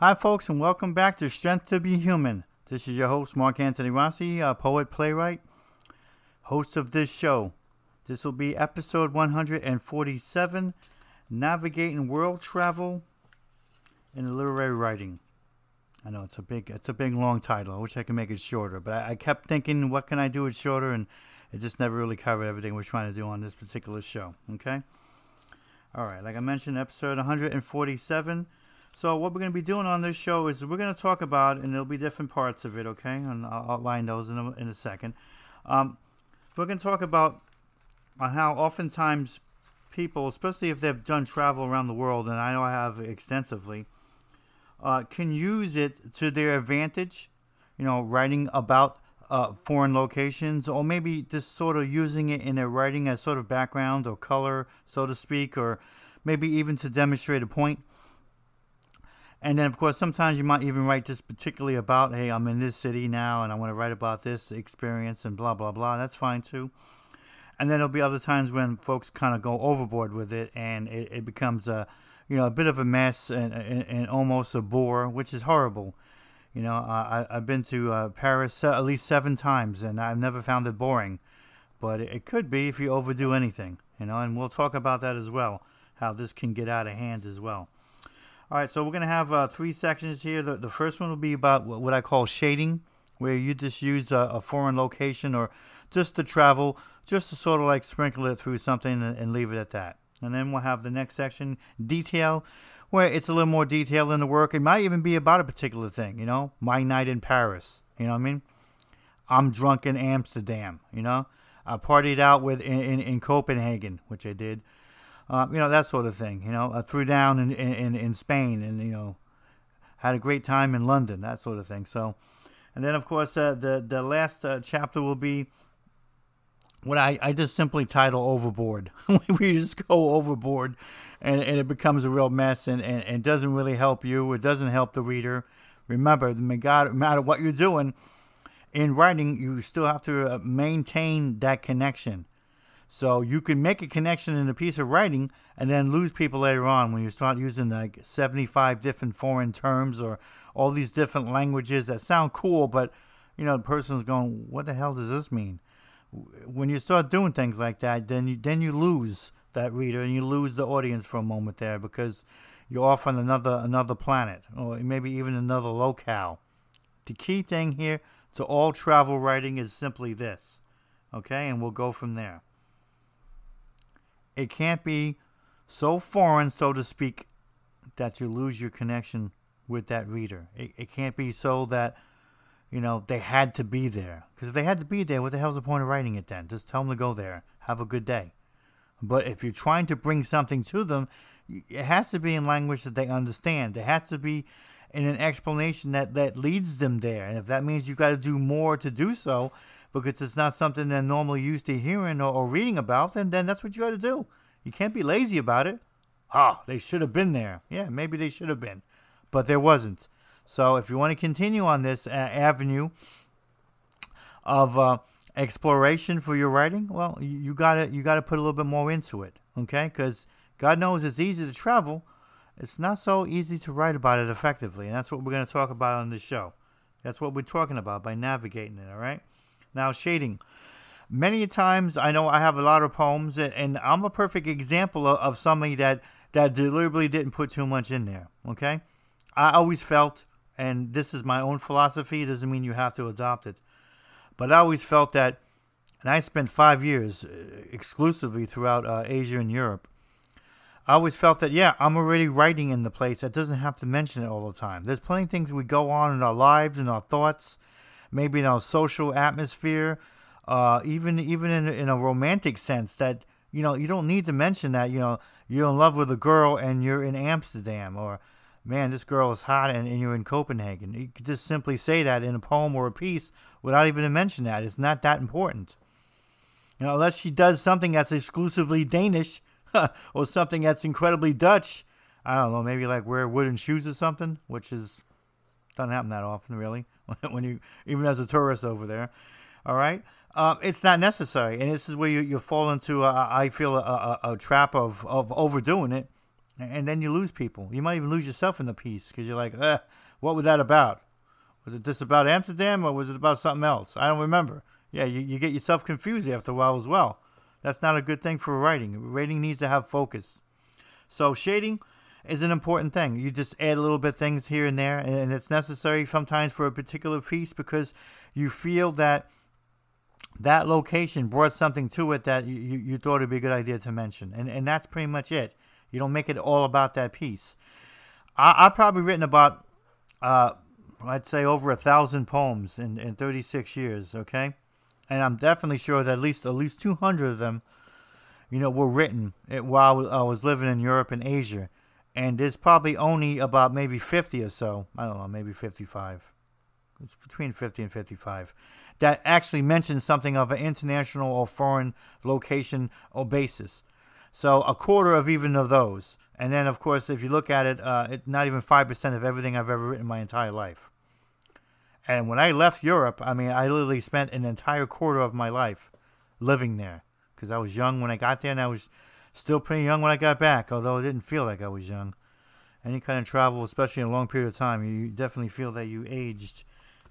Hi, folks, and welcome back to Strength to Be Human. This is your host, Mark Antony Rossi, a poet, playwright, host of this show. This will be episode 147 Navigating World Travel and Literary Writing. I know it's a big, it's a big long title. I wish I could make it shorter, but I, I kept thinking, what can I do it shorter? And it just never really covered everything we're trying to do on this particular show. Okay. All right. Like I mentioned, episode 147 so what we're going to be doing on this show is we're going to talk about, and there'll be different parts of it, okay? And I'll outline those in a, in a second. Um, we're going to talk about on how oftentimes people, especially if they've done travel around the world, and I know I have extensively, uh, can use it to their advantage. You know, writing about uh, foreign locations, or maybe just sort of using it in their writing as sort of background or color, so to speak, or maybe even to demonstrate a point. And then, of course, sometimes you might even write just particularly about, hey, I'm in this city now and I want to write about this experience and blah, blah, blah. That's fine too. And then there'll be other times when folks kind of go overboard with it and it, it becomes a, you know, a bit of a mess and, and, and almost a bore, which is horrible. You know, I, I've been to uh, Paris at least seven times and I've never found it boring. But it could be if you overdo anything, you know, and we'll talk about that as well, how this can get out of hand as well. All right, so we're going to have uh, three sections here. The, the first one will be about what I call shading, where you just use a, a foreign location or just to travel, just to sort of like sprinkle it through something and, and leave it at that. And then we'll have the next section, detail, where it's a little more detailed in the work. It might even be about a particular thing, you know, my night in Paris, you know what I mean? I'm drunk in Amsterdam, you know? I partied out with in, in, in Copenhagen, which I did uh, you know that sort of thing. You know, I threw down in, in in Spain, and you know, had a great time in London, that sort of thing. So, and then of course uh, the the last uh, chapter will be what I, I just simply title overboard. we just go overboard, and, and it becomes a real mess, and, and, and doesn't really help you. It doesn't help the reader. Remember, no matter what you're doing in writing, you still have to uh, maintain that connection. So you can make a connection in a piece of writing and then lose people later on when you start using like 75 different foreign terms or all these different languages that sound cool, but you know the person's going, "What the hell does this mean?" When you start doing things like that, then you then you lose that reader and you lose the audience for a moment there because you're off on another another planet or maybe even another locale. The key thing here to all travel writing is simply this, okay, and we'll go from there. It can't be so foreign, so to speak, that you lose your connection with that reader. It, it can't be so that, you know, they had to be there. Because if they had to be there, what the hell's the point of writing it then? Just tell them to go there. Have a good day. But if you're trying to bring something to them, it has to be in language that they understand. It has to be in an explanation that, that leads them there. And if that means you've got to do more to do so, because it's not something they're normally used to hearing or, or reading about, then, then that's what you got to do. You can't be lazy about it. Oh, they should have been there. Yeah, maybe they should have been, but there wasn't. So if you want to continue on this uh, avenue of uh, exploration for your writing, well, you, you gotta you gotta put a little bit more into it, okay? Because God knows it's easy to travel. It's not so easy to write about it effectively, and that's what we're going to talk about on this show. That's what we're talking about by navigating it. All right. Now, shading. Many times, I know I have a lot of poems, and I'm a perfect example of, somebody that that deliberately didn't put too much in there. Okay, I always felt, and this is my own philosophy. Doesn't mean you have to adopt it, but I always felt that, and I spent five years uh, exclusively throughout uh, Asia and Europe. I always felt that, yeah, I'm already writing in the place. That doesn't have to mention it all the time. There's plenty of things we go on in our lives, in our thoughts, maybe in our social atmosphere, uh, even even in, in a romantic sense that, you know, you don't need to mention that, you know, you're in love with a girl and you're in Amsterdam or, man, this girl is hot and, and you're in Copenhagen. You could just simply say that in a poem or a piece without even to mention that. It's not that important. You know, unless she does something that's exclusively Danish or something that's incredibly Dutch. I don't know, maybe like wear wooden shoes or something, which is doesn't happen that often, really. when you even as a tourist over there, all right. Um, it's not necessary, and this is where you, you fall into a, I feel a, a, a trap of, of overdoing it, and then you lose people. You might even lose yourself in the piece because you're like, eh, what was that about? Was it just about Amsterdam or was it about something else? I don't remember. Yeah, you, you get yourself confused after a while as well. That's not a good thing for writing. Writing needs to have focus. So shading is an important thing. You just add a little bit things here and there, and it's necessary sometimes for a particular piece because you feel that that location brought something to it that you, you thought it'd be a good idea to mention. And, and that's pretty much it. You don't make it all about that piece. I, I've probably written about, uh, I'd say, over a thousand poems in, in 36 years, okay? and I'm definitely sure that at least at least 200 of them, you know, were written while I was living in Europe and Asia, and there's probably only about maybe 50 or so. I don't know, maybe 55. It's between 50 and 55 that actually mentions something of an international or foreign location or basis. So a quarter of even of those, and then of course, if you look at it, uh, it not even five percent of everything I've ever written my entire life. And when I left Europe, I mean, I literally spent an entire quarter of my life living there because I was young when I got there and I was still pretty young when I got back, although it didn't feel like I was young. Any kind of travel, especially in a long period of time, you definitely feel that you aged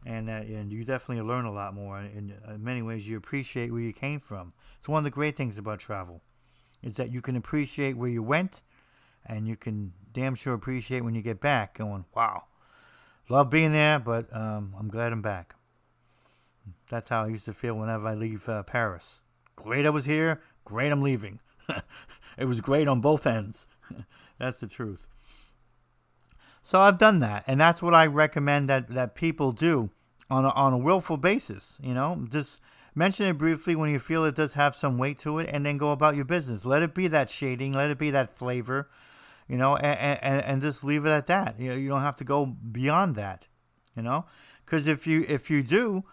and that, and you definitely learn a lot more. In, in many ways, you appreciate where you came from. It's one of the great things about travel is that you can appreciate where you went and you can damn sure appreciate when you get back going, wow, love being there, but um, I'm glad I'm back. That's how I used to feel whenever I leave uh, Paris. Great I was here, great I'm leaving. it was great on both ends. that's the truth. So I've done that, and that's what I recommend that, that people do on a, on a willful basis. You know, just mention it briefly when you feel it does have some weight to it, and then go about your business. Let it be that shading, let it be that flavor, you know, and, and, and just leave it at that. You know, you don't have to go beyond that, you know, because if you if you do,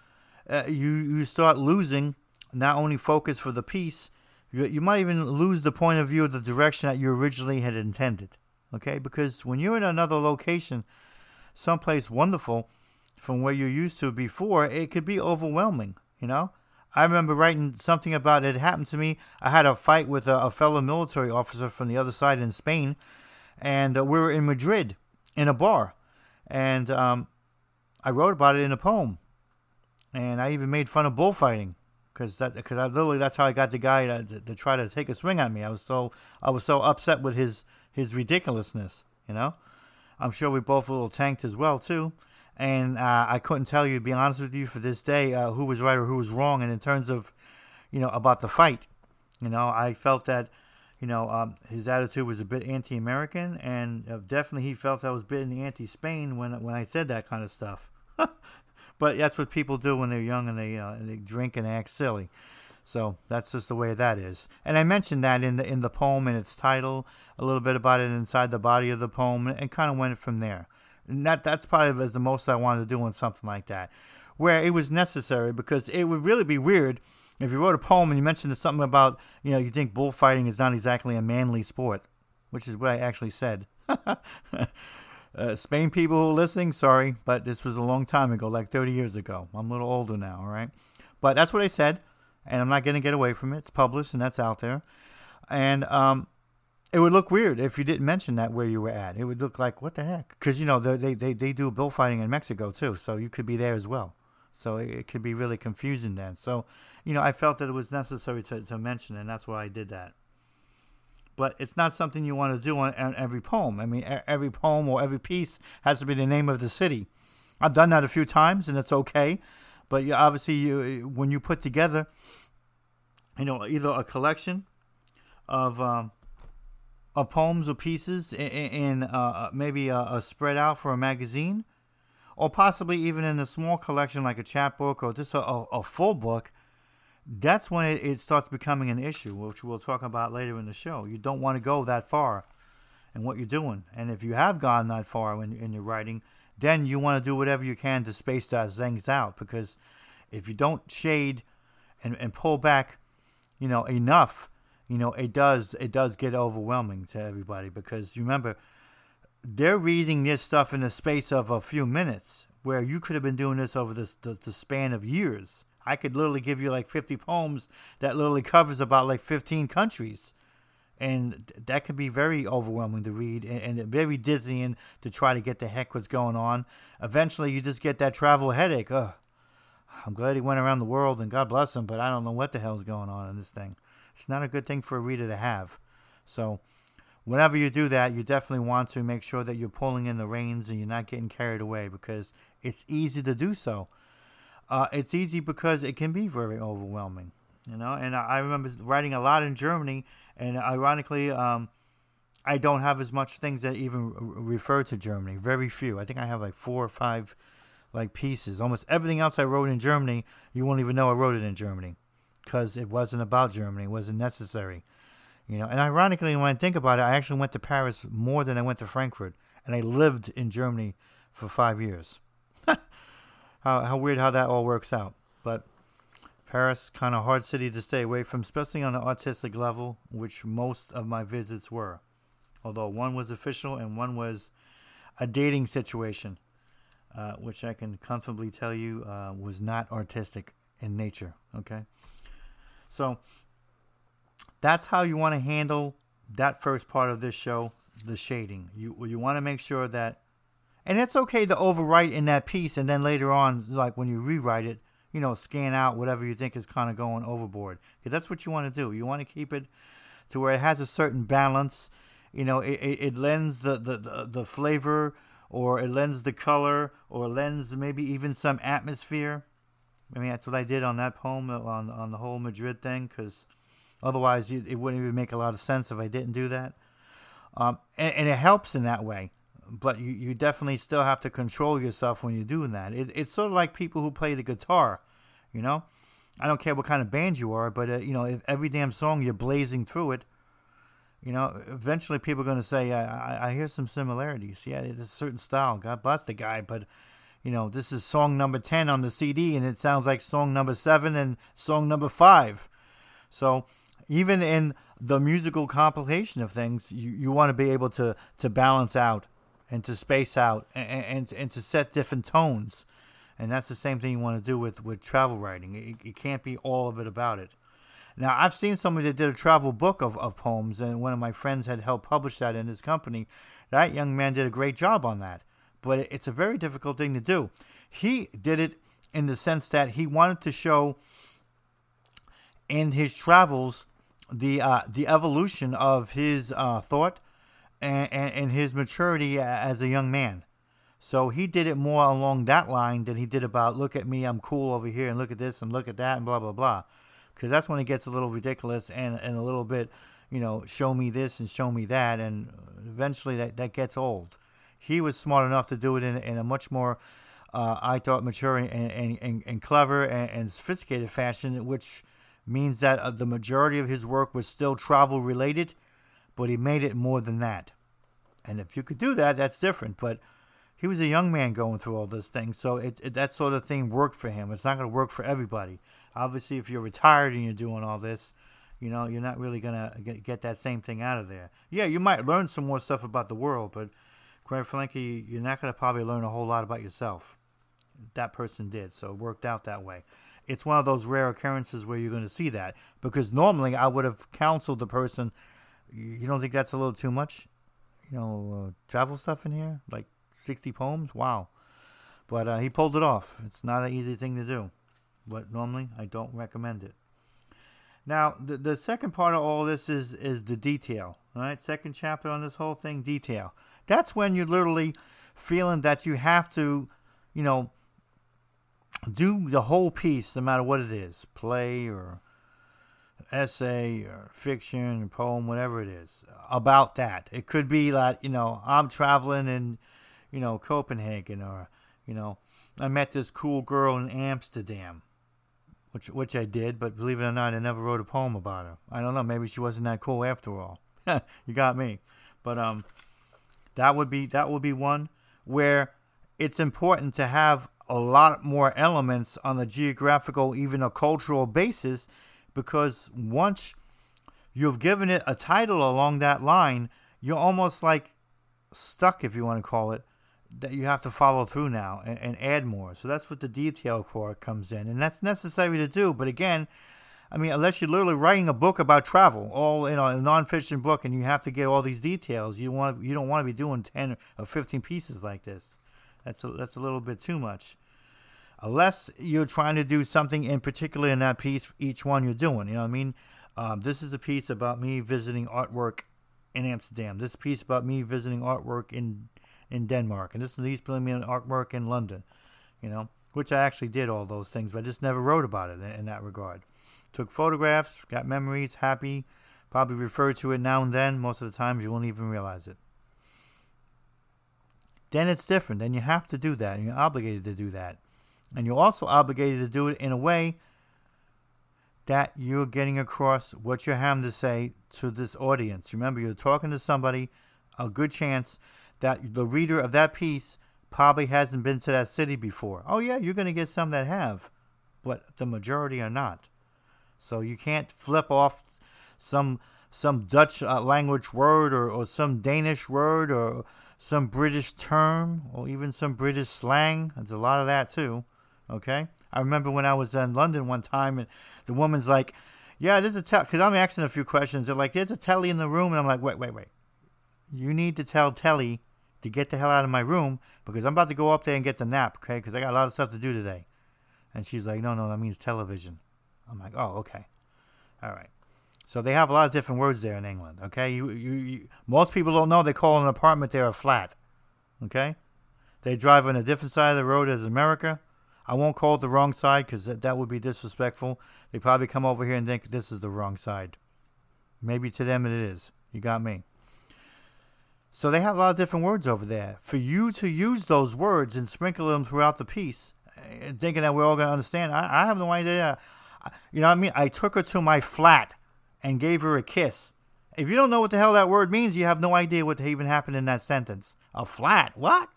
uh, you you start losing not only focus for the piece, you, you might even lose the point of view of the direction that you originally had intended. Okay, because when you're in another location, someplace wonderful from where you're used to before, it could be overwhelming. You know, I remember writing something about it. it happened to me. I had a fight with a, a fellow military officer from the other side in Spain and uh, we were in Madrid in a bar, and um, I wrote about it in a poem, and I even made fun of bullfighting because that because I literally that's how I got the guy to, to, to, try to take a swing on me. I was so I was so upset with his his ridiculousness, you know. I'm sure we both a little tanked as well too, and uh, I couldn't tell you, to be honest with you, for this day, uh, who was right or who was wrong. And in terms of, you know, about the fight, you know, I felt that you know, um, his attitude was a bit anti-American, and uh, definitely he felt I was a bit anti-Spain when when I said that kind of stuff. but that's what people do when they're young and they uh, and they drink and act silly. So that's just the way that is. And I mentioned that in the in the poem in its title, a little bit about it inside the body of the poem, and kind of went from there. And that that's probably the most I wanted to do on something like that, where it was necessary because it would really be weird if you wrote a poem and you mentioned something about, you know, you think bullfighting is not exactly a manly sport, which is what I actually said. uh, Spain people who are listening, sorry, but this was a long time ago, like 30 years ago. I'm a little older now, all right? But that's what I said, and I'm not going to get away from it. It's published and that's out there. And um, it would look weird if you didn't mention that where you were at. It would look like, what the heck? Because, you know, they, they, they do bullfighting in Mexico too, so you could be there as well. So it, it could be really confusing then. So you know, I felt that it was necessary to, to mention, and that's why I did that. But it's not something you want to do on, on every poem. I mean, every poem or every piece has to be the name of the city. I've done that a few times, and it's okay. But you, obviously, you, when you put together, you know, either a collection of um, of poems or pieces in, in uh, maybe a, a, spread out for a magazine, or possibly even in a small collection like a chapbook or just a, a, a full book, that's when it, it, starts becoming an issue, which we'll talk about later in the show. You don't want to go that far in what you're doing. And if you have gone that far in, in your writing, then you want to do whatever you can to space those things out because if you don't shade and, and pull back, you know, enough, you know, it does it does get overwhelming to everybody because you remember they're reading this stuff in the space of a few minutes where you could have been doing this over this, the, the span of years. I could literally give you like 50 poems that literally covers about like 15 countries. And that can be very overwhelming to read and, and very dizzying to try to get the heck what's going on. Eventually, you just get that travel headache. Ugh. I'm glad he went around the world and God bless him, but I don't know what the hell's going on in this thing. It's not a good thing for a reader to have. So, whenever you do that, you definitely want to make sure that you're pulling in the reins and you're not getting carried away because it's easy to do so. Uh, it's easy because it can be very overwhelming, you know. And I, remember writing a lot in Germany, and ironically, um, I don't have as much things that even refer to Germany. Very few. I think I have like four or five like pieces. Almost everything else I wrote in Germany, you won't even know I wrote it in Germany because it wasn't about Germany. It wasn't necessary. You know, and ironically, when I think about it, I actually went to Paris more than I went to Frankfurt, and I lived in Germany for five years. How, how weird how that all works out. But Paris, kind of hard city to stay away from, especially on an artistic level, which most of my visits were. Although one was official and one was a dating situation, uh, which I can comfortably tell you uh, was not artistic in nature. Okay. So that's how you want to handle that first part of this show, the shading. You you want to make sure that, and it's okay to overwrite in that piece, and then later on, like when you rewrite it, you know, scan out whatever you think is kind of going overboard, because that's what you want to do. You want to keep it to where it has a certain balance. You know, it, it, it lends the, the, the, the flavor, or it lends the color, or lends maybe even some atmosphere. I mean, that's what I did on that poem on on the whole Madrid thing, because Otherwise, it wouldn't even make a lot of sense if I didn't do that. Um, and, and, it helps in that way. But you, you definitely still have to control yourself when you're doing that. It, it's sort of like people who play the guitar, you know? I don't care what kind of band you are, but, uh, you know, if every damn song you're blazing through it, you know, eventually people are going to say, I, I, I hear some similarities. Yeah, it's a certain style. God bless the guy, but you know, this is song number 10 on the CD and it sounds like song number 7 and song number 5. So, even in the musical compilation of things, you, you want to be able to, to balance out and to space out and, and, and to set different tones. And that's the same thing you want to do with, with travel writing. It, it can't be all of it about it. Now, I've seen somebody that did a travel book of, of poems, and one of my friends had helped publish that in his company. That young man did a great job on that. But it's a very difficult thing to do. He did it in the sense that he wanted to show in his travels the uh, the evolution of his uh, thought and, and, and, his maturity as a young man. So he did it more along that line than he did about look at me, I'm cool over here, and look at this and look at that and blah blah blah. Because that's when it gets a little ridiculous and, and a little bit, you know, show me this and show me that, and eventually that, that gets old. He was smart enough to do it in, in a much more, uh, I thought, mature and, and, and, and clever and, and sophisticated fashion, which means that uh, the majority of his work was still travel related, but he made it more than that. And if you could do that, that's different. But he was a young man going through all this thing, so it, it, that sort of thing worked for him. It's not going to work for everybody. Obviously, if you're retired and you're doing all this, you know, you're not really going to get, get that same thing out of there. Yeah, you might learn some more stuff about the world, but quite frankly, you're not going to probably learn a whole lot about yourself. That person did, so it worked out that way it's one of those rare occurrences where you're going to see that. Because normally I would have counseled the person, you don't think that's a little too much? You know, uh, travel stuff in here? Like 60 poems? Wow. But uh, he pulled it off. It's not an easy thing to do. But normally I don't recommend it. Now, the, the second part of all this is, is the detail. All right, second chapter on this whole thing, detail. That's when you're literally feeling that you have to, you know, do the whole piece, no matter what it is, play or essay or fiction or poem, whatever it is, about that. It could be like, you know, I'm traveling in, you know, Copenhagen or, you know, I met this cool girl in Amsterdam, which which I did, but believe it or not, I never wrote a poem about her. I don't know, maybe she wasn't that cool after all. you got me. But um that would be that would be one where it's important to have a lot more elements on the geographical, even a cultural basis, because once you've given it a title along that line, you're almost like stuck, if you want to call it, that you have to follow through now and, and add more. So that's what the detail core comes in, and that's necessary to do. But again, I mean, unless you're literally writing a book about travel, all you know, a nonfiction book, and you have to get all these details, you want you don't want to be doing ten or fifteen pieces like this. That's a, that's a little bit too much. Unless you're trying to do something in particular in that piece, each one you're doing. You know what I mean? Um, this is a piece about me visiting artwork in Amsterdam. This piece about me visiting artwork in in Denmark, and this about me artwork in London. You know, which I actually did all those things, but I just never wrote about it in, in that regard. Took photographs, got memories, happy. Probably refer to it now and then. Most of the times you won't even realize it then it's different. Then you have to do that, and you're obligated to do that. And you're also obligated to do it in a way that you're getting across what you're having to say to this audience. Remember, you're talking to somebody, a good chance that the reader of that piece probably hasn't been to that city before. Oh, yeah, you're going to get some that have, but the majority are not. So you can't flip off some some Dutch uh, language word or, or some Danish word or some British term or even some British slang. There's a lot of that too. Okay. I remember when I was in London one time and the woman's like, "Yeah, there's a tell," because I'm asking a few questions. They're like, "There's a telly in the room," and I'm like, "Wait, wait, wait. You need to tell telly to get the hell out of my room because I'm about to go up there and get the nap, okay? Because I got a lot of stuff to do today." And she's like, "No, no, that means television." I'm like, "Oh, okay, all right." So they have a lot of different words there in England. Okay, you, you, you most people don't know they call an apartment there a flat. Okay, they drive on a different side of the road as America. I won't call it the wrong side because that, that would be disrespectful. They probably come over here and think this is the wrong side. Maybe to them it is. You got me. So they have a lot of different words over there. For you to use those words and sprinkle them throughout the piece, eh, thinking that we're all going to understand, I, I have no idea. You know what I mean? I took her to my flat and gave her a kiss. If you don't know what the hell that word means, you have no idea what even happened in that sentence. A flat? What?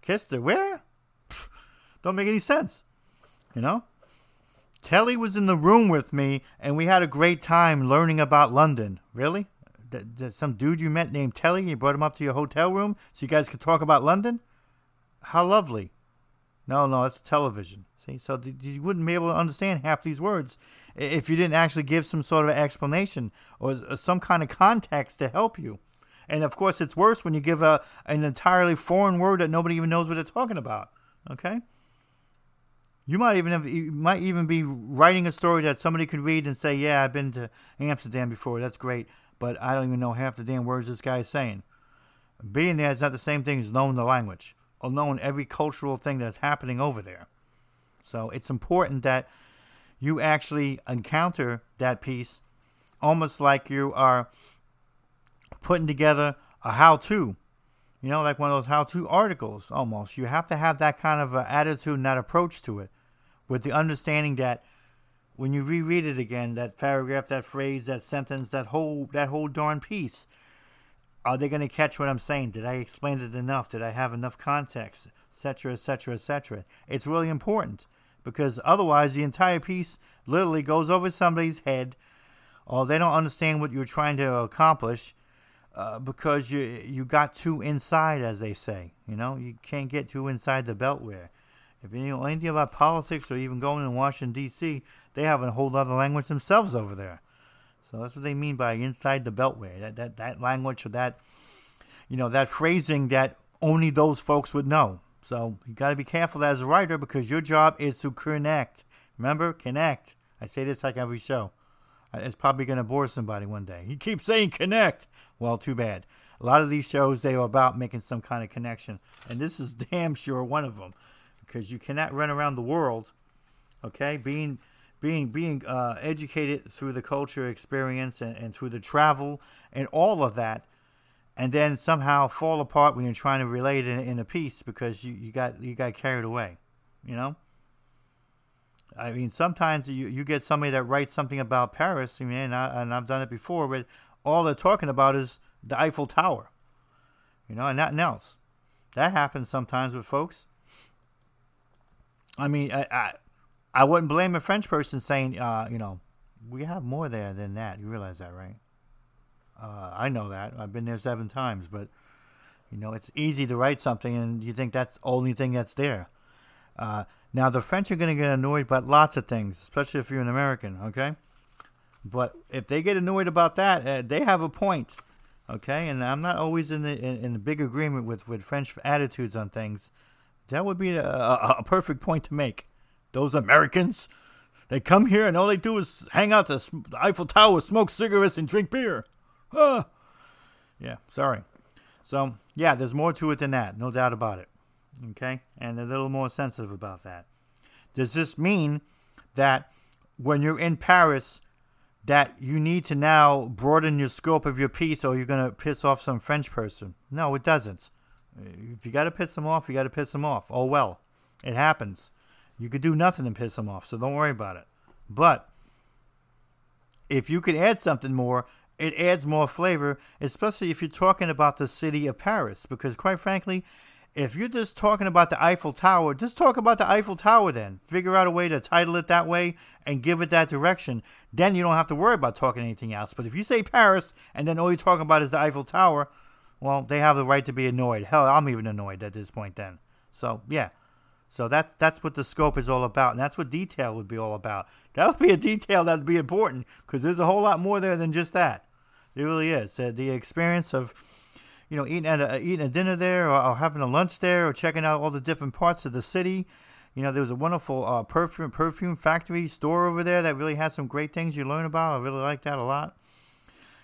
Kissed her? Where? Don't make any sense. You know? Telly was in the room with me, and we had a great time learning about London. Really? some dude you met named Telly, you brought him up to your hotel room so you guys could talk about London? How lovely. No, no, it's television. See, so you wouldn't be able to understand half these words if you didn't actually give some sort of explanation or some kind of context to help you. And of course, it's worse when you give a an entirely foreign word that nobody even knows what they're talking about. Okay. You might even have, you might even be writing a story that somebody could read and say, "Yeah, I've been to Amsterdam before. That's great, but I don't even know half the damn words this guy is saying." Being there is not the same thing as knowing the language or knowing every cultural thing that's happening over there. So it's important that you actually encounter that piece almost like you are putting together a how to. You know, like one of those how to articles almost. You have to have that kind of attitude and that approach to it with the understanding that when you reread it again, that paragraph, that phrase, that sentence, that whole that whole darn piece, are they going to catch what I'm saying? Did I explain it enough? Did I have enough context, etc., etc., etc.? It's really important because otherwise the entire piece literally goes over somebody's head or they don't understand what you're trying to accomplish uh, because you you got too inside, as they say. You know, you can't get too inside the beltway. If you know anything about politics or even going in Washington D.C., they have a whole other language themselves over there. So that's what they mean by inside the beltway. That that that language or that you know that phrasing that only those folks would know. So you got to be careful as a writer because your job is to connect. Remember, connect. I say this like every show. Uh, it's probably going to bore somebody one day. He keeps saying connect. Well, too bad. A lot of these shows, they are about making some kind of connection. And this is damn sure one of them because you cannot run around the world, okay, being being being uh, educated through the culture experience and, and through the travel and all of that, and then somehow fall apart when you're trying to relate it in, in a piece because you, you got you got carried away, you know. I mean, sometimes you, you get somebody that writes something about Paris, I mean, and, I, and I've done it before, but all they're talking about is the Eiffel Tower, you know, and nothing else. That happens sometimes with folks. I mean, I, I, I wouldn't blame a French person saying, uh, you know, we have more there than that. You realize that, right? Uh, I know that. I've been there seven times, but you know, it's easy to write something and you think that's the only thing that's there. Uh, now, the French are going to get annoyed about lots of things, especially if you're an American, okay? But if they get annoyed about that, uh, they have a point, okay? And I'm not always in the in, in big agreement with, with French attitudes on things. That would be a, a, a perfect point to make. Those Americans, they come here and all they do is hang out the, the Eiffel Tower, smoke cigarettes, and drink beer. Ah. Yeah, sorry. So, yeah, there's more to it than that, no doubt about it. Okay? And a little more sensitive about that. Does this mean that when you're in Paris, that you need to now broaden your scope of your piece or you're going to piss off some French person? No, it doesn't. If you got to piss them off, you got to piss them off. Oh, well. It happens. You could do nothing to piss them off, so don't worry about it. But if you could add something more, it adds more flavor, especially if you're talking about the city of Paris. Because, quite frankly, if you're just talking about the Eiffel Tower, just talk about the Eiffel Tower then. Figure out a way to title it that way and give it that direction. Then you don't have to worry about talking anything else. But if you say Paris and then all you're talking about is the Eiffel Tower, well, they have the right to be annoyed. Hell, I'm even annoyed at this point then. So, yeah. So that's that's what the scope is all about, and that's what detail would be all about. That would be a detail that would be important because there's a whole lot more there than just that. It really is. The experience of, you know, eating at a, eating a dinner there, or, or, having a lunch there, or checking out all the different parts of the city. You know, there was a wonderful uh, perfume perfume factory store over there that really had some great things you learn about. I really like that a lot.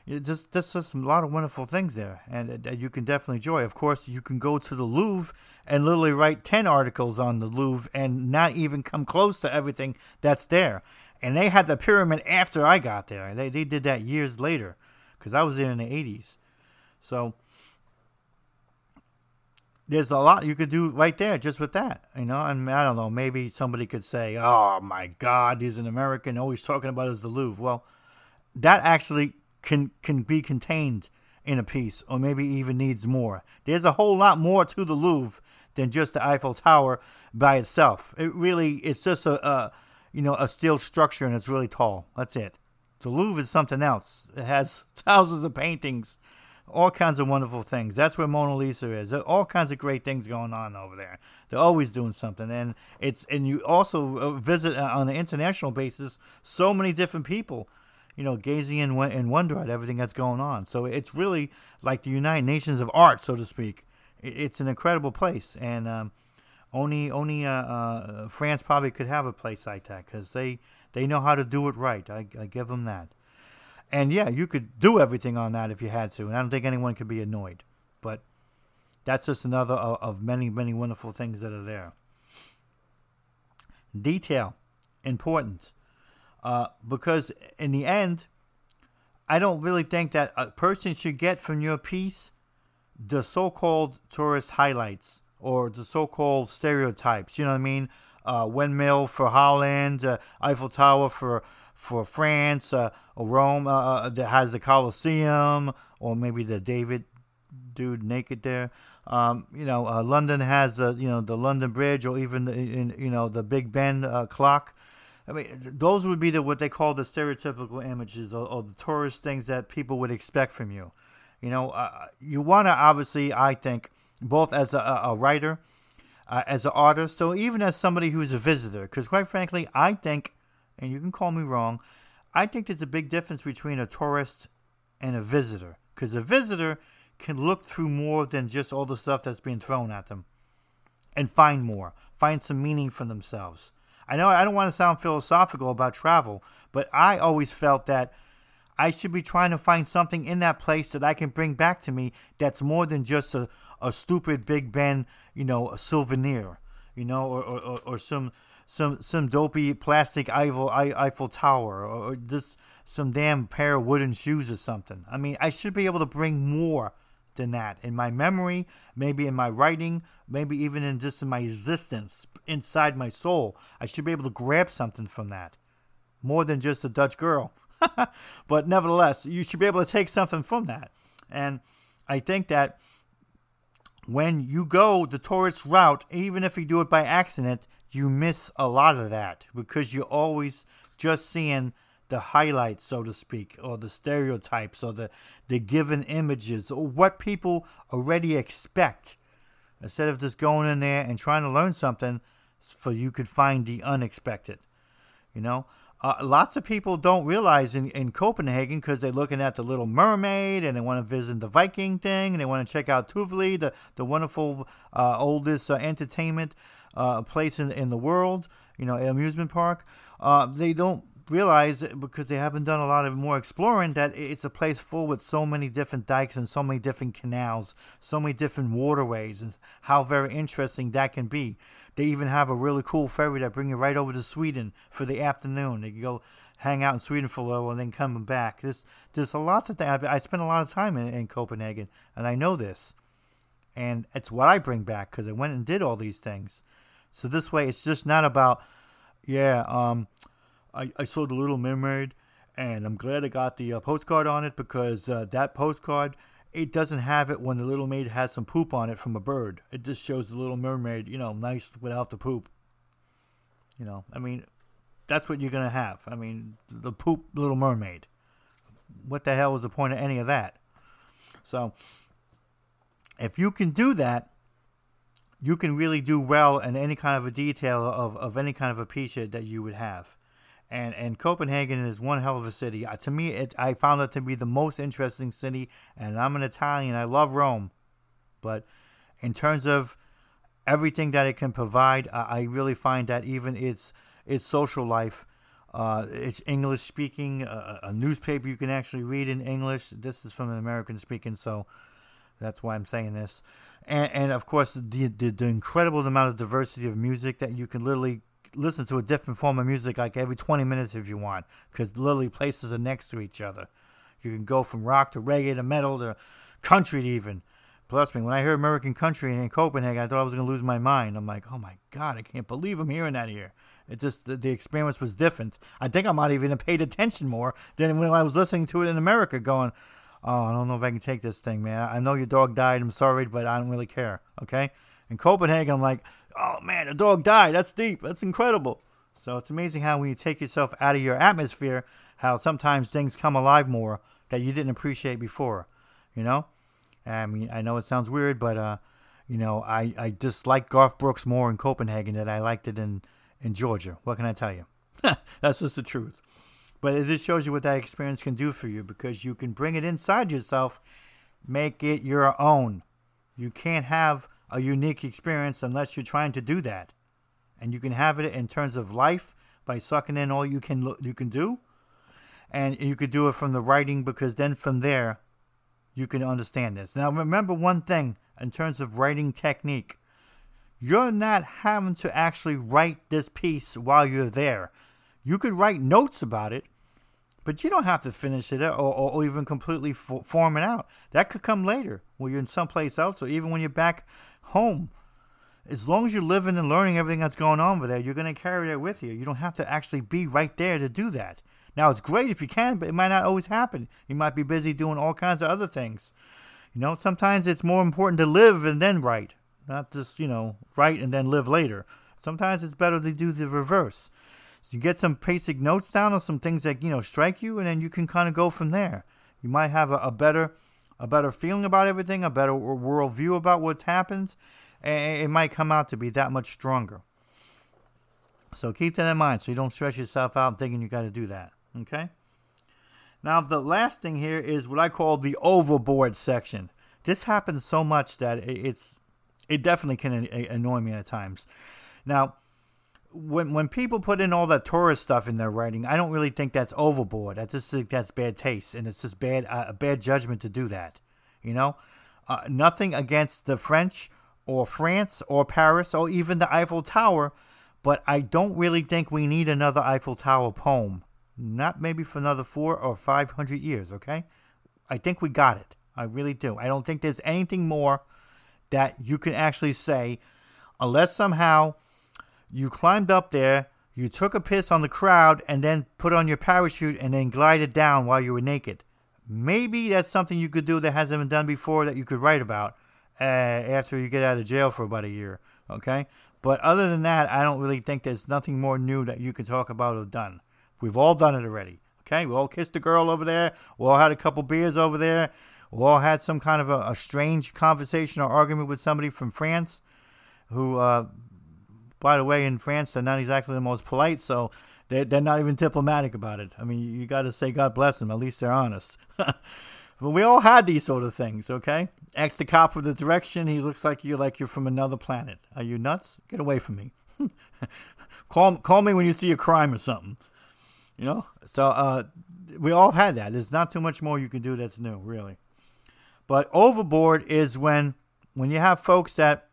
Just just just a lot of wonderful things there, and uh, that you can definitely enjoy. Of course, you can go to the Louvre and literally write ten articles on the Louvre and not even come close to everything that's there. And they had the pyramid after I got there. They they did that years later because I was there in the 80s. So there's a lot you could do right there just with that, you know. And I don't know, maybe somebody could say, "Oh my God, he's an American. All he's talking about is the Louvre." Well, that actually can can be contained in a piece, or maybe even needs more. There's a whole lot more to the Louvre than just the Eiffel Tower by itself. It really, it's just a, a you know, a steel structure and it's really tall. That's it. The Louvre is something else. It has thousands of paintings, all kinds of wonderful things. That's where Mona Lisa is. There all kinds of great things going on over there. They're always doing something, and it's and you also uh, visit uh, on an international basis so many different people, you know, gazing in in wonder at everything that's going on. So it's really like the United Nations of art, so to speak. It's an incredible place, and um, only only uh, uh, France probably could have a place like that because they they know how to do it right. I, I give them that. And yeah, you could do everything on that if you had to, and I don't think anyone could be annoyed. But that's just another of, of many, many wonderful things that are there. Detail, important. Uh, because in the end, I don't really think that a person should get from your piece the so called tourist highlights or the so called stereotypes. You know what I mean? uh, windmill for Holland, uh, Eiffel Tower for for France, uh, Rome uh, uh, that has the Colosseum, or maybe the David dude naked there. Um, you know, uh, London has uh, you know the London Bridge, or even the in, you know the Big Ben clock. I mean, those would be the what they call the stereotypical images, or, or the tourist things that people would expect from you. You know, uh, you want to obviously, I think, both as a, a writer uh, as an artist, so even as somebody who's a visitor, because quite frankly, I think, and you can call me wrong, I think there's a big difference between a tourist and a visitor, because a visitor can look through more than just all the stuff that's being thrown at them and find more, find some meaning for themselves. I know I don't want to sound philosophical about travel, but I always felt that I should be trying to find something in that place that I can bring back to me that's more than just a, a stupid Big Ben, you know, a souvenir, you know, or, or, or some some some dopey plastic Eiffel Eiffel Tower or just some damn pair of wooden shoes or something. I mean, I should be able to bring more than that in my memory, maybe in my writing, maybe even in just in my existence inside my soul. I should be able to grab something from that, more than just a Dutch girl. but nevertheless, you should be able to take something from that, and I think that when you go the tourist route, even if you do it by accident, you miss a lot of that because you're always just seeing the highlights, so to speak, or the stereotypes, or the, the given images, or what people already expect. Instead of just going in there and trying to learn something, so you could find the unexpected. You know, uh, lots of people don't realize in, in Copenhagen because they're looking at the Little Mermaid and they want to visit the Viking thing and they want to check out Tivoli, the, the wonderful uh, oldest uh, entertainment uh, place in, in the world, you know, amusement park. Uh, they don't realize because they haven't done a lot of more exploring that it's a place full with so many different dikes and so many different canals, so many different waterways, and how very interesting that can be. They even have a really cool ferry that bring you right over to Sweden for the afternoon. They can go hang out in Sweden for a little and then come back. There's there's a lot of things. I spent a lot of time in, in Copenhagen, and I know this, and it's what I bring back because I went and did all these things. So this way, it's just not about, yeah, um, I I saw the Little Mermaid, and I'm glad I got the uh, postcard on it because uh, that postcard it doesn't have it when the little maid has some poop on it from a bird. It just shows the little mermaid, you know, nice without the poop. You know, I mean, that's what you're gonna have. I mean, the poop little mermaid. What the hell was the point of any of that? So, if you can do that, you can really do well in any kind of a detail of, of any kind of a piece that you would have and and Copenhagen is one hell of a city. Uh, to me, it, I found it to be the most interesting city. And I'm an Italian. I love Rome, but in terms of everything that it can provide, I, really find that even its its social life, uh, it's English speaking, uh, a newspaper you can actually read in English. This is from an American speaking, so that's why I'm saying this. And, and of course, the, the, the incredible amount of diversity of music that you can literally listen to a different form of music like every 20 minutes if you want, because literally places are next to each other. You can go from rock to reggae to metal to country to even. Plus me, when I heard American country in Copenhagen, I thought I was going to lose my mind. I'm like, oh my God, I can't believe I'm hearing that here. It just, the, the experience was different. I think I might even have paid attention more than when I was listening to it in America, going, oh, I don't know if I can take this thing, man. I know your dog died. I'm sorry, but I don't really care. Okay? In Copenhagen, I'm like, oh man, the dog died. That's deep. That's incredible. So it's amazing how when you take yourself out of your atmosphere, how sometimes things come alive more that you didn't appreciate before. You know, I mean, I know it sounds weird, but uh, you know, I I just like Garth Brooks more in Copenhagen than I liked it in in Georgia. What can I tell you? That's just the truth. But it just shows you what that experience can do for you because you can bring it inside yourself, make it your own. You can't have a unique experience unless you're trying to do that. And you can have it in terms of life by sucking in all you can you can do. And you could do it from the writing because then from there you can understand this. Now remember one thing in terms of writing technique. You're not having to actually write this piece while you're there. You could write notes about it, but you don't have to finish it or, or, or even completely form it out. That could come later when you're in someplace else or even when you're back home. As long as you're living and learning everything that's going on over there, you're going to carry that with you. You don't have to actually be right there to do that. Now, it's great if you can, but it might not always happen. You might be busy doing all kinds of other things. You know, sometimes it's more important to live and then write, not just, you know, write and then live later. Sometimes it's better to do the reverse. So you get some basic notes down on some things that, you know, strike you, and then you can kind of go from there. You might have a, a better a better feeling about everything, a better worldview about what's happened, and it might come out to be that much stronger. So keep that in mind so you don't stress yourself out thinking you got to do that. Okay? Now, the last thing here is what I call the overboard section. This happens so much that it's it definitely can annoy me at times. Now, when when people put in all that tourist stuff in their writing, I don't really think that's overboard. I just think that's bad taste, and it's just bad uh, bad judgment to do that. You know, uh, nothing against the French or France or Paris or even the Eiffel Tower, But I don't really think we need another Eiffel Tower poem. Not maybe for another four or five hundred years, okay? I think we got it. I really do. I don't think there's anything more that you can actually say unless somehow you climbed up there, you took a piss on the crowd, and then put on your parachute and then glided down while you were naked. Maybe that's something you could do that hasn't been done before that you could write about uh, after you get out of jail for about a year. Okay? But other than that, I don't really think there's nothing more new that you can talk about or done. We've all done it already. Okay, we all kissed a girl over there. We all had a couple beers over there. We all had some kind of a, a strange conversation or argument with somebody from France, who, uh, by the way, in France they're not exactly the most polite, so they're, they're not even diplomatic about it. I mean, you got to say God bless them. At least they're honest. But we all had these sort of things, okay? Ask the cop for the direction. He looks like you're like you're from another planet. Are you nuts? Get away from me. call call me when you see a crime or something. You know. So uh, we all had that. There's not too much more you can do that's new, really. But overboard is when when you have folks that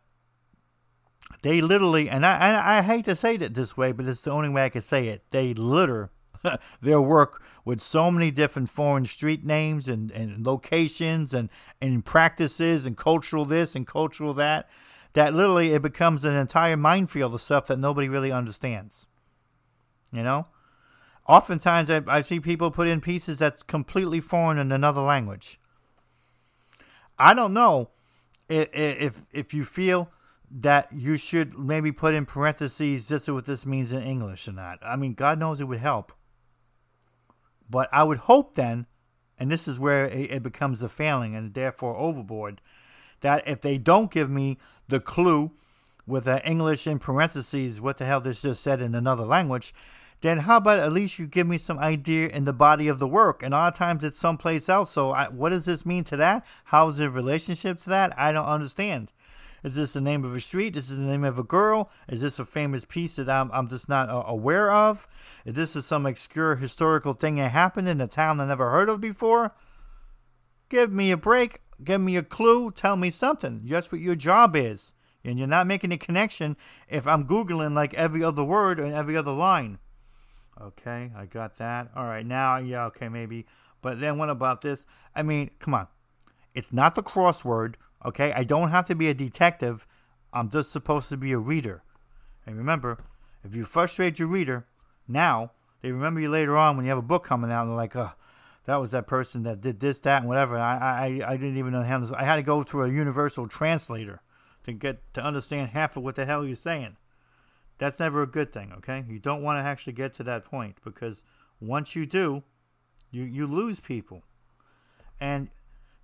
they literally, and I, I, I hate to say it this way, but it's the only way I can say it. They litter their work with so many different foreign street names and, and locations and, and practices and cultural this and cultural that, that literally it becomes an entire minefield of stuff that nobody really understands. You know? Oftentimes I, I see people put in pieces that's completely foreign in another language. I don't know if, if, if you feel that you should maybe put in parentheses this is what this means in English or not. I mean, God knows it would help. But I would hope then, and this is where it, becomes a failing and therefore overboard, that if they don't give me the clue with the English in parentheses, what the hell this just said in another language, then how about at least you give me some idea in the body of the work? And a lot of times it's someplace else. So I, what does this mean to that? How is the relationship to that? I don't understand. Is this the name of a street? Is this the name of a girl? Is this a famous piece that I'm, I'm just not uh, aware of? Is this is some obscure historical thing that happened in a town I never heard of before? Give me a break. Give me a clue. Tell me something. Just what your job is. And you're not making a connection if I'm Googling like every other word and every other line. Okay, I got that. All right, now, yeah, okay, maybe. But then what about this? I mean, come on. It's not the crossword. Okay, I don't have to be a detective. I'm just supposed to be a reader. And remember, if you frustrate your reader now, they remember you later on when you have a book coming out and they're like, oh, that was that person that did this, that, and whatever. I, I, I didn't even know how to. I had to go through a universal translator to get to understand half of what the hell you're saying. That's never a good thing, okay? You don't want to actually get to that point because once you do, you, you lose people. And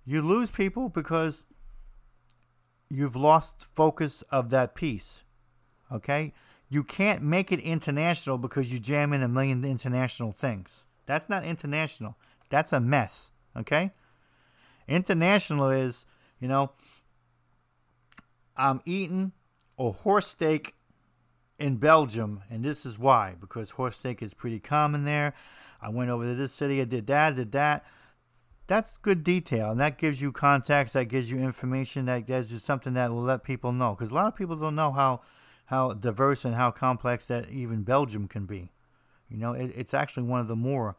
you lose people because you've lost focus of that piece. Okay? You can't make it international because you jam in a million international things. That's not international. That's a mess. Okay? International is, you know, I'm eating a horse steak in Belgium, and this is why because horse steak is pretty common there. I went over to this city, I did that, did that that's good detail and that gives you context that gives you information that gives you something that will let people know because a lot of people don't know how how diverse and how complex that even belgium can be you know it, it's actually one of the more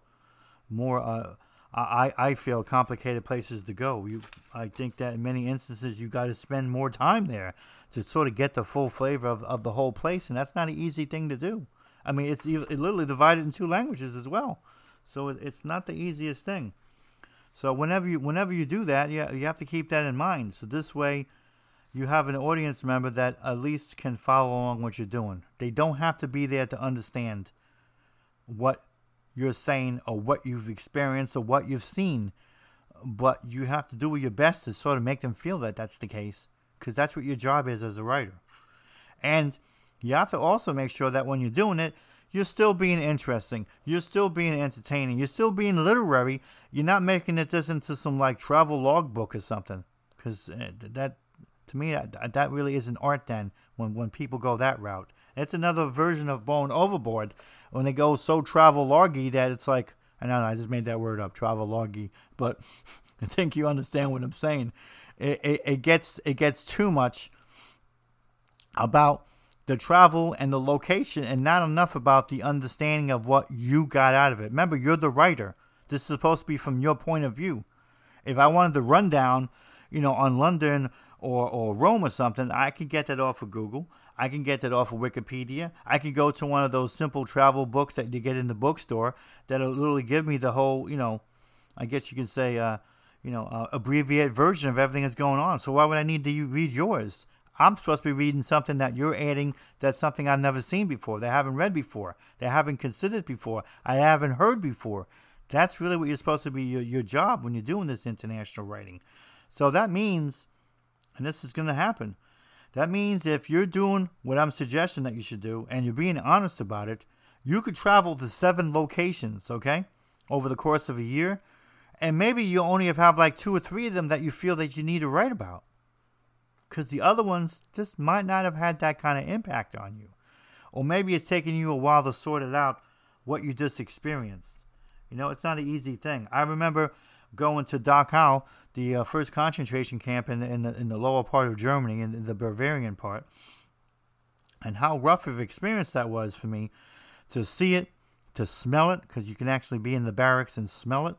more uh, I, I feel complicated places to go. You, I think that in many instances you got to spend more time there to sort of get the full flavor of, of the whole place, and that's not an easy thing to do. I mean, it's it literally divided in two languages as well, so it, it's not the easiest thing. So whenever you whenever you do that, you, you have to keep that in mind. So this way, you have an audience member that at least can follow along what you're doing. They don't have to be there to understand what you're saying or what you've experienced or what you've seen, but you have to do your best to sort of make them feel that that's the case because that's what your job is as a writer. And you have to also make sure that when you're doing it, you're still being interesting. You're still being entertaining. You're still being literary. You're not making it just into some like travel logbook or something. Because uh, that, to me, that, that really isn't art then when, when people go that route. It's another version of Bone Overboard when they go so travel loggy that it's like, I don't know, I just made that word up, travel loggy. But I think you understand what I'm saying. It, it, it gets it gets too much about the travel and the location and not enough about the understanding of what you got out of it. Remember, you're the writer. This is supposed to be from your point of view. If I wanted the rundown, you know, on London or, or Rome or something, I could get that off of Google. I can get that off of Wikipedia. I can go to one of those simple travel books that you get in the bookstore that'll literally give me the whole, you know, I guess you could say, uh, you know, uh, abbreviated version of everything that's going on. So why would I need to read yours? I'm supposed to be reading something that you're adding that's something I've never seen before, that haven't read before, that haven't considered before, I haven't heard before. That's really what you're supposed to be your, your job when you're doing this international writing. So that means, and this is going to happen, that means if you're doing what I'm suggesting that you should do and you're being honest about it, you could travel to seven locations, okay, over the course of a year. And maybe you only have like two or three of them that you feel that you need to write about because the other ones just might not have had that kind of impact on you. Or maybe it's taking you a while to sort it out what you just experienced. You know, it's not an easy thing. I remember going to Dachau, the uh, first concentration camp in the, in the in the lower part of Germany, in the Bavarian part, and how rough of experience that was for me to see it, to smell it, because you can actually be in the barracks and smell it,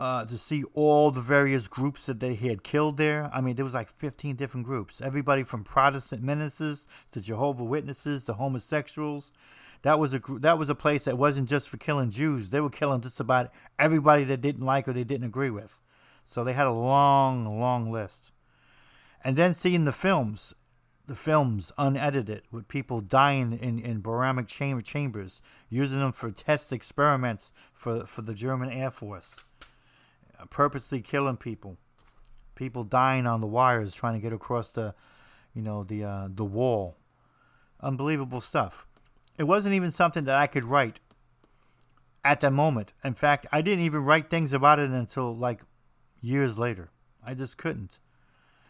uh, to see all the various groups that they had killed there. I mean, there was like 15 different groups. Everybody from Protestant ministers to Jehovah Witnesses to homosexuals. That was a that was a place that wasn't just for killing Jews. They were killing just about everybody that didn't like or they didn't agree with. So they had a long, long list. And then seeing the films, the films unedited with people dying in, in baramic chamber chambers, using them for test experiments for, for the German Air Force purposely killing people, people dying on the wires trying to get across the, you know, the uh, the wall. Unbelievable stuff. It wasn't even something that I could write at that moment. In fact, I didn't even write things about it until like years later. I just couldn't.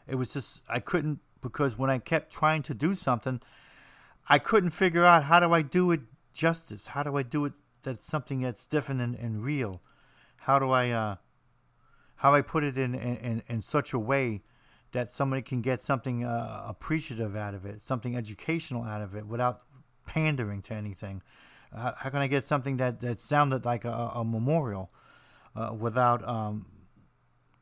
It was just I couldn't because when I kept trying to do something, I couldn't figure out how do I do it justice? How do I do it that's something that's different and, and real? How do I uh, how I put it in, in, in such a way that somebody can get something uh, appreciative out of it, something educational out of it without pandering to anything. How can I get something that, that sounded like a, a memorial uh, without um,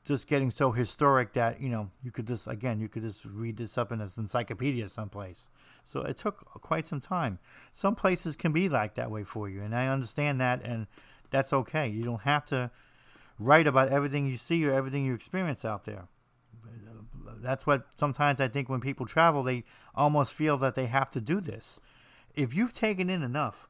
just getting so historic that, you know, you could just, again, you could just read this up in an encyclopedia someplace. So it took quite some time. Some places can be like that way for you, and I understand that, and that's okay. You don't have to write about everything you see or everything you experience out there. That's what sometimes I think when people travel, they almost feel that they have to do this. If you've taken in enough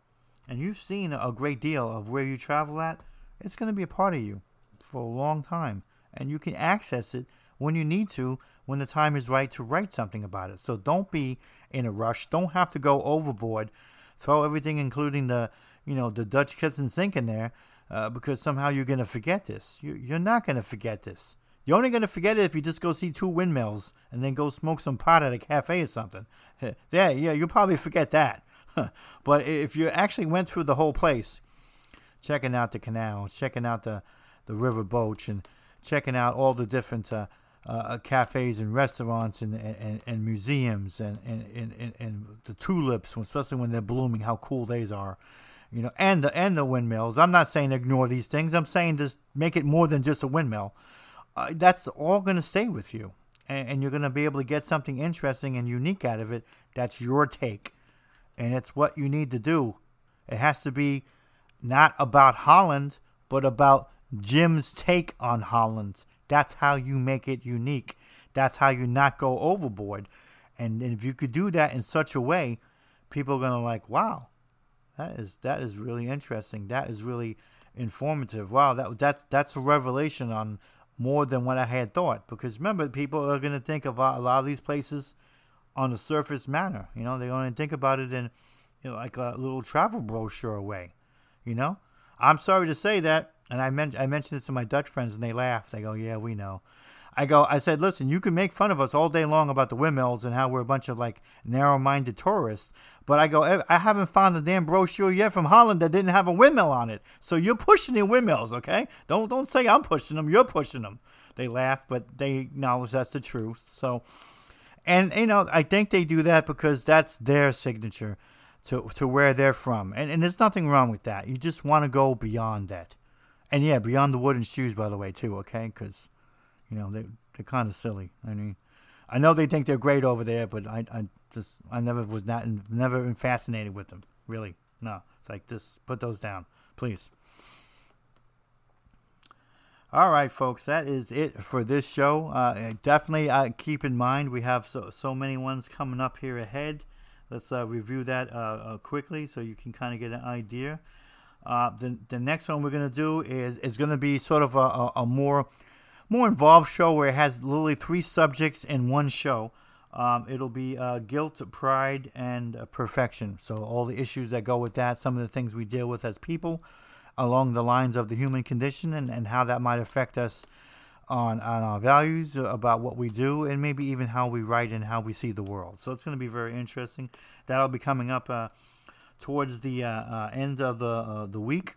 and you've seen a great deal of where you travel at, it's going to be a part of you for a long time. And you can access it when you need to, when the time is right to write something about it. So don't be in a rush. Don't have to go overboard. Throw everything, including the, you know, the Dutch kitchen sink in there uh, because somehow you're going to forget this. You, you're not going to forget this. You're only going to forget it if you just go see two windmills and then go smoke some pot at a cafe or something. Yeah, yeah, you'll probably forget that. but if you actually went through the whole place, checking out the canals, checking out the, the river boats, and checking out all the different uh, uh, cafes and restaurants and, and, and museums and, and, and, and the tulips, especially when they're blooming, how cool these are you know, and the and the windmills. I'm not saying ignore these things. I'm saying just make it more than just a windmill. Uh, that's all going to stay with you, and, and you're going to be able to get something interesting and unique out of it. That's your take, and it's what you need to do. It has to be not about Holland, but about Jim's take on Holland. That's how you make it unique. That's how you not go overboard. And, and if you could do that in such a way, people are going to like, wow, that is that is really interesting. That is really informative. Wow, that that's that's a revelation on more than what I had thought. Because remember, people are going to think of a lot of these places on a surface manner. You know, they're going to think about it in you know, like a little travel brochure way. You know, I'm sorry to say that, and I mentioned I mentioned this to my Dutch friends, and they laugh. They go, "Yeah, we know." I go, I said, listen, you can make fun of us all day long about the windmills and how we're a bunch of like narrow-minded tourists, but I go, eh, I haven't found a damn brochure yet from Holland that didn't have a windmill on it. So you're pushing the windmills, okay? Don't don't say I'm pushing them. You're pushing them. They laugh, but they acknowledge that's the truth. So, and you know, I think they do that because that's their signature to to where they're from, and and there's nothing wrong with that. You just want to go beyond that, and yeah, beyond the wooden shoes, by the way, too. Okay, because you know they they're kind of silly. I mean, I know they think they're great over there, but I I just I never was not never been fascinated with them. Really, no. It's like just put those down, please. All right, folks, that is it for this show. Uh, definitely uh, keep in mind we have so, so many ones coming up here ahead. Let's uh, review that uh, uh, quickly so you can kind of get an idea. Uh, the, the next one we're going to do is, is going to be sort of a, a, a, more more involved show where it has literally three subjects in one show. Um, it'll be guilt, pride, and perfection. So, all the issues that go with that, some of the things we deal with as people along the lines of the human condition and, and how that might affect us on, on our values about what we do and maybe even how we write and how we see the world. So it's going to be very interesting. That'll be coming up uh, towards the uh, uh, end of the uh, the week.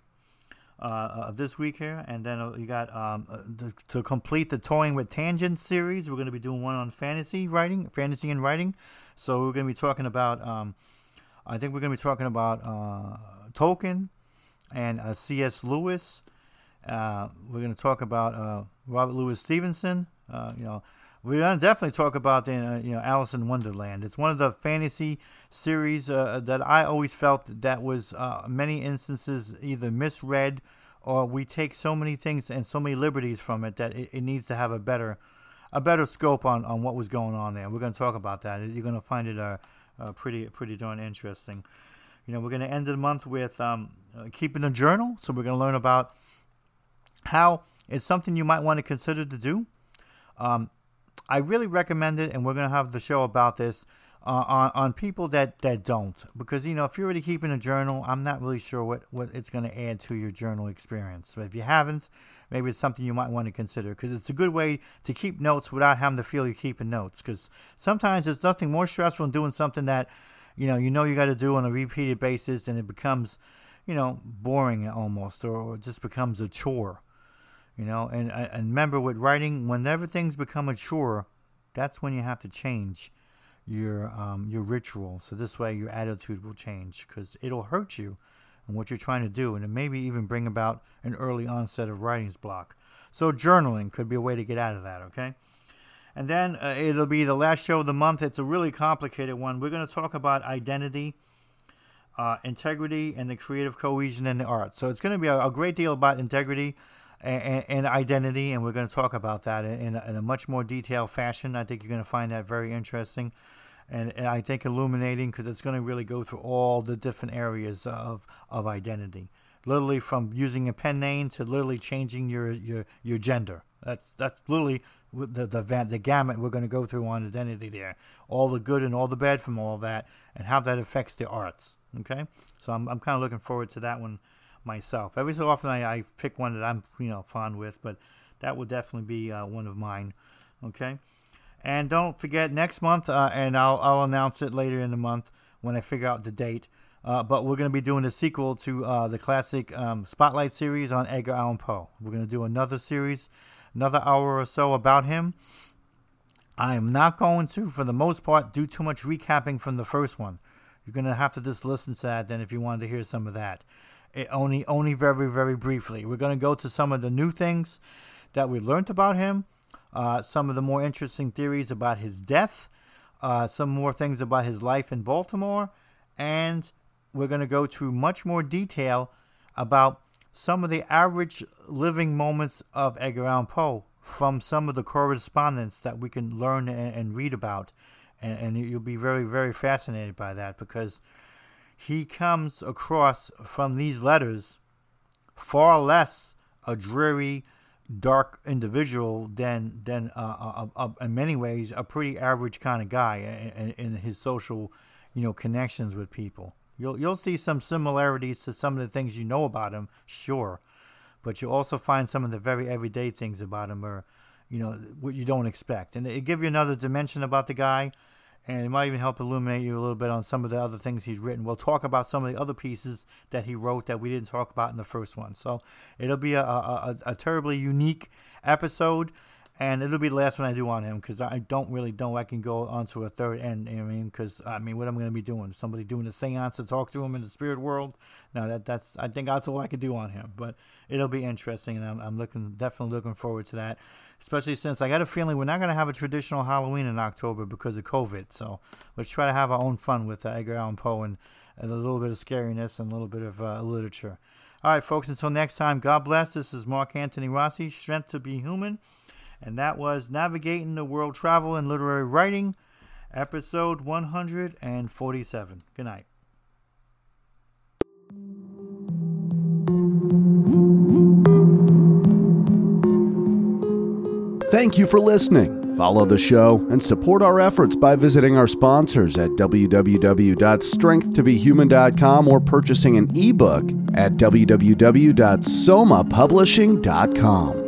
Uh, of this week here, and then uh, you got um, to, to, complete the Toying with Tangents series. We're going to be doing one on fantasy writing, fantasy and writing. So we're going to be talking about, um, I think we're going to be talking about Tolkien, and uh, C.S. Lewis. Uh, we're going to talk about uh, Robert Louis Stevenson. Uh, you know, we're to definitely talk about the uh, you know Alice in Wonderland. It's one of the fantasy series uh, that I always felt that was many instances either misread or we take so many things and so many liberties from it that it, it needs to have a better a better scope on, on what was going on there. We're to talk about that. You're to find it uh, uh, pretty pretty darn interesting. You know, we're to end the month with um, uh, keeping a journal. So we're to learn about how it's something you might want to consider to do. Um, I really recommend it, and we're going to have the show about this uh, on on people that that don't, because you know if you're already keeping a journal, I'm not really sure what what it's going to add to your journal experience. But if you haven't, maybe it's something you might want to consider because it's a good way to keep notes without having to feel you're keeping notes. Because sometimes there's nothing more stressful than doing something that you know you know you got to do on a repeated basis, and it becomes you know boring almost, or, it just becomes a chore. You know, and and remember with writing, whenever things become a chore, that's when you have to change your um, your ritual. So this way, your attitude will change because it'll hurt you and what you're trying to do, and it maybe even bring about an early onset of writing's block. So journaling could be a way to get out of that. Okay. And then uh, it'll be the last show of the month. It's a really complicated one. We're going to talk about identity, uh, integrity, and the creative cohesion in the arts. So it's going to be a, a great deal about integrity and, and, identity, and we're going to talk about that in, in a much more detailed fashion. I think you're going to find that very interesting. And, and I think illuminating because it's going to really go through all the different areas of, of identity literally from using a pen name to literally changing your, your, your gender. That's that's literally the the, the gamut we're going to go through on identity there. All the good and all the bad from all that, and how that affects the arts. Okay, so I'm I'm kind of looking forward to that one myself. Every so often I, I pick one that I'm you know fond with, but that will definitely be uh, one of mine. Okay, and don't forget next month, uh, and I'll I'll announce it later in the month when I figure out the date. Uh, but we're going to be doing a sequel to uh, the classic um, Spotlight series on Edgar Allan Poe. We're going to do another series another hour or so about him. I am not going to, for the most part, do too much recapping from the first one. You're going to have to just listen to that then if you wanted to hear some of that. It only, only very, very briefly. We're going to go to some of the new things that we learned about him, uh, some of the more interesting theories about his death, uh, some more things about his life in Baltimore, and we're going to go to much more detail about some of the average living moments of Edgar Allan Poe from some of the correspondence that we can learn and, and read about. And, and, you'll be very, very fascinated by that because he comes across from these letters far less a dreary, dark individual than, than uh, uh, uh, in many ways, a pretty average kind of guy in, in his social you know, connections with people. You'll you'll see some similarities to some of the things you know about him, sure, but you'll also find some of the very everyday things about him, or you know what you don't expect, and it give you another dimension about the guy, and it might even help illuminate you a little bit on some of the other things he's written. We'll talk about some of the other pieces that he wrote that we didn't talk about in the first one, so it'll be a a, a, terribly unique episode and it'll be the last one I do on him because I don't really know I can go on to a third end. You know I mean, because I mean, what am I going to be doing? Somebody doing a seance to talk to him in the spirit world? No, that that's I think that's all I can do on him. But it'll be interesting, and I'm, I'm looking definitely looking forward to that. Especially since I got a feeling we're not going to have a traditional Halloween in October because of COVID. So let's try to have our own fun with uh, Edgar Allan Poe and, and, a little bit of scariness and a little bit of uh, literature. All right, folks. Until next time, God bless. This is Mark Antony Rossi. Strength to be human and that was Navigating the World Travel and Literary Writing, episode 147. Good night. Thank you for listening. Follow the show and support our efforts by visiting our sponsors at www.strengthtobehuman.com or purchasing an ebook at www.somapublishing.com.